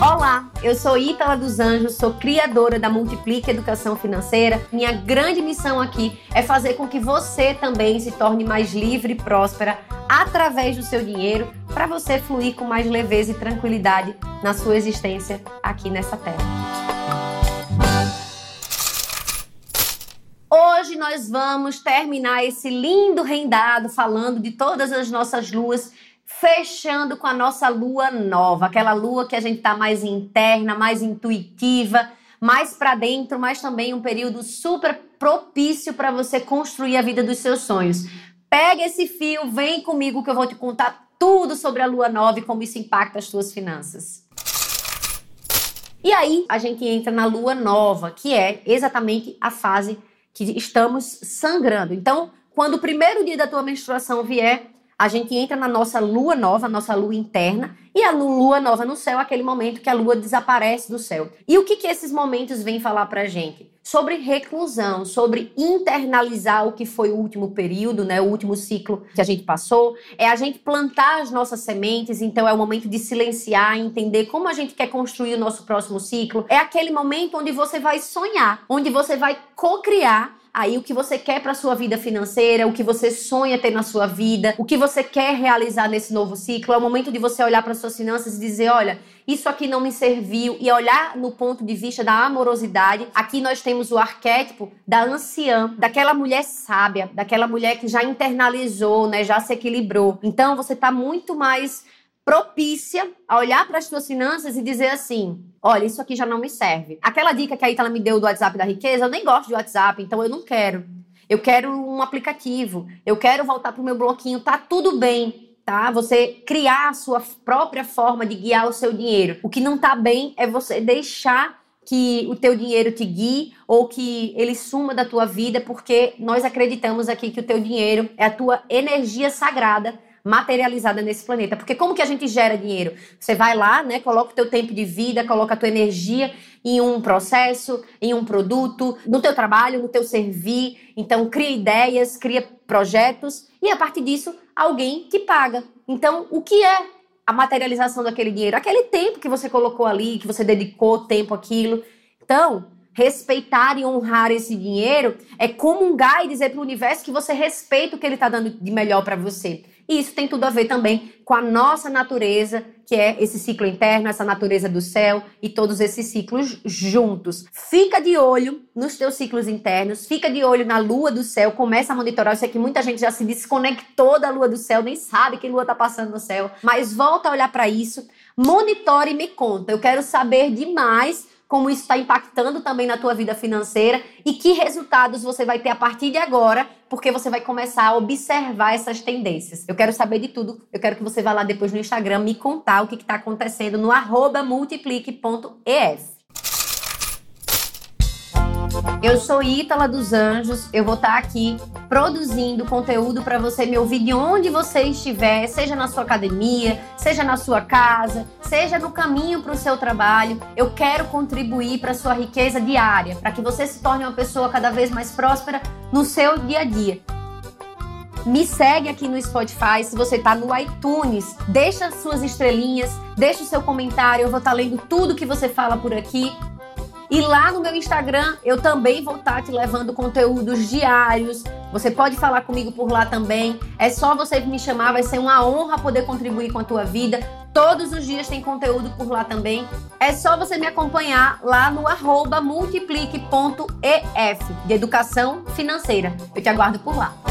Olá, eu sou Ítala dos Anjos, sou criadora da Multiplique Educação Financeira. Minha grande missão aqui é fazer com que você também se torne mais livre e próspera através do seu dinheiro, para você fluir com mais leveza e tranquilidade na sua existência aqui nessa terra. Hoje nós vamos terminar esse lindo rendado falando de todas as nossas luas fechando com a nossa lua nova, aquela lua que a gente está mais interna, mais intuitiva, mais para dentro, mas também um período super propício para você construir a vida dos seus sonhos. Pega esse fio, vem comigo que eu vou te contar tudo sobre a lua nova e como isso impacta as suas finanças. E aí a gente entra na lua nova, que é exatamente a fase que estamos sangrando. Então, quando o primeiro dia da tua menstruação vier, a gente entra na nossa lua nova, nossa lua interna, e a lua nova no céu é aquele momento que a lua desaparece do céu. E o que, que esses momentos vêm falar pra gente? Sobre reclusão, sobre internalizar o que foi o último período, né, o último ciclo que a gente passou. É a gente plantar as nossas sementes, então é o momento de silenciar, entender como a gente quer construir o nosso próximo ciclo. É aquele momento onde você vai sonhar, onde você vai co-criar aí o que você quer para sua vida financeira, o que você sonha ter na sua vida, o que você quer realizar nesse novo ciclo. É o momento de você olhar para suas finanças e dizer, olha, isso aqui não me serviu e olhar no ponto de vista da amorosidade. Aqui nós temos o arquétipo da anciã, daquela mulher sábia, daquela mulher que já internalizou, né, já se equilibrou. Então você está muito mais propícia a olhar para as suas finanças e dizer assim: olha, isso aqui já não me serve. Aquela dica que a Itala me deu do WhatsApp da riqueza, eu nem gosto de WhatsApp, então eu não quero. Eu quero um aplicativo, eu quero voltar para o meu bloquinho, tá tudo bem. Tá? Você criar a sua própria forma de guiar o seu dinheiro. O que não tá bem é você deixar que o teu dinheiro te guie ou que ele suma da tua vida, porque nós acreditamos aqui que o teu dinheiro é a tua energia sagrada materializada nesse planeta. Porque como que a gente gera dinheiro? Você vai lá, né, coloca o teu tempo de vida, coloca a tua energia em um processo, em um produto, no teu trabalho, no teu servir. Então cria ideias, cria projetos e a partir disso alguém te paga. Então, o que é a materialização daquele dinheiro? Aquele tempo que você colocou ali, que você dedicou tempo àquilo. Então, respeitar e honrar esse dinheiro é comungar e dizer para o universo que você respeita o que ele está dando de melhor para você. E isso tem tudo a ver também com a nossa natureza, que é esse ciclo interno, essa natureza do céu e todos esses ciclos juntos. Fica de olho nos teus ciclos internos, fica de olho na lua do céu, começa a monitorar. Sei que muita gente já se desconectou da lua do céu, nem sabe que lua está passando no céu, mas volta a olhar para isso, monitore e me conta. Eu quero saber demais como isso está impactando também na tua vida financeira e que resultados você vai ter a partir de agora, porque você vai começar a observar essas tendências. Eu quero saber de tudo. Eu quero que você vá lá depois no Instagram me contar o que está acontecendo no arroba multiplique.ef. Eu sou Ítala dos Anjos, eu vou estar tá aqui produzindo conteúdo para você me ouvir de onde você estiver, seja na sua academia, seja na sua casa, seja no caminho para o seu trabalho. Eu quero contribuir para a sua riqueza diária, para que você se torne uma pessoa cada vez mais próspera no seu dia a dia. Me segue aqui no Spotify, se você está no iTunes, deixa suas estrelinhas, deixa o seu comentário, eu vou estar tá lendo tudo que você fala por aqui. E lá no meu Instagram eu também vou estar te levando conteúdos diários. Você pode falar comigo por lá também. É só você me chamar, vai ser uma honra poder contribuir com a tua vida. Todos os dias tem conteúdo por lá também. É só você me acompanhar lá no multiplique.ef de educação financeira. Eu te aguardo por lá.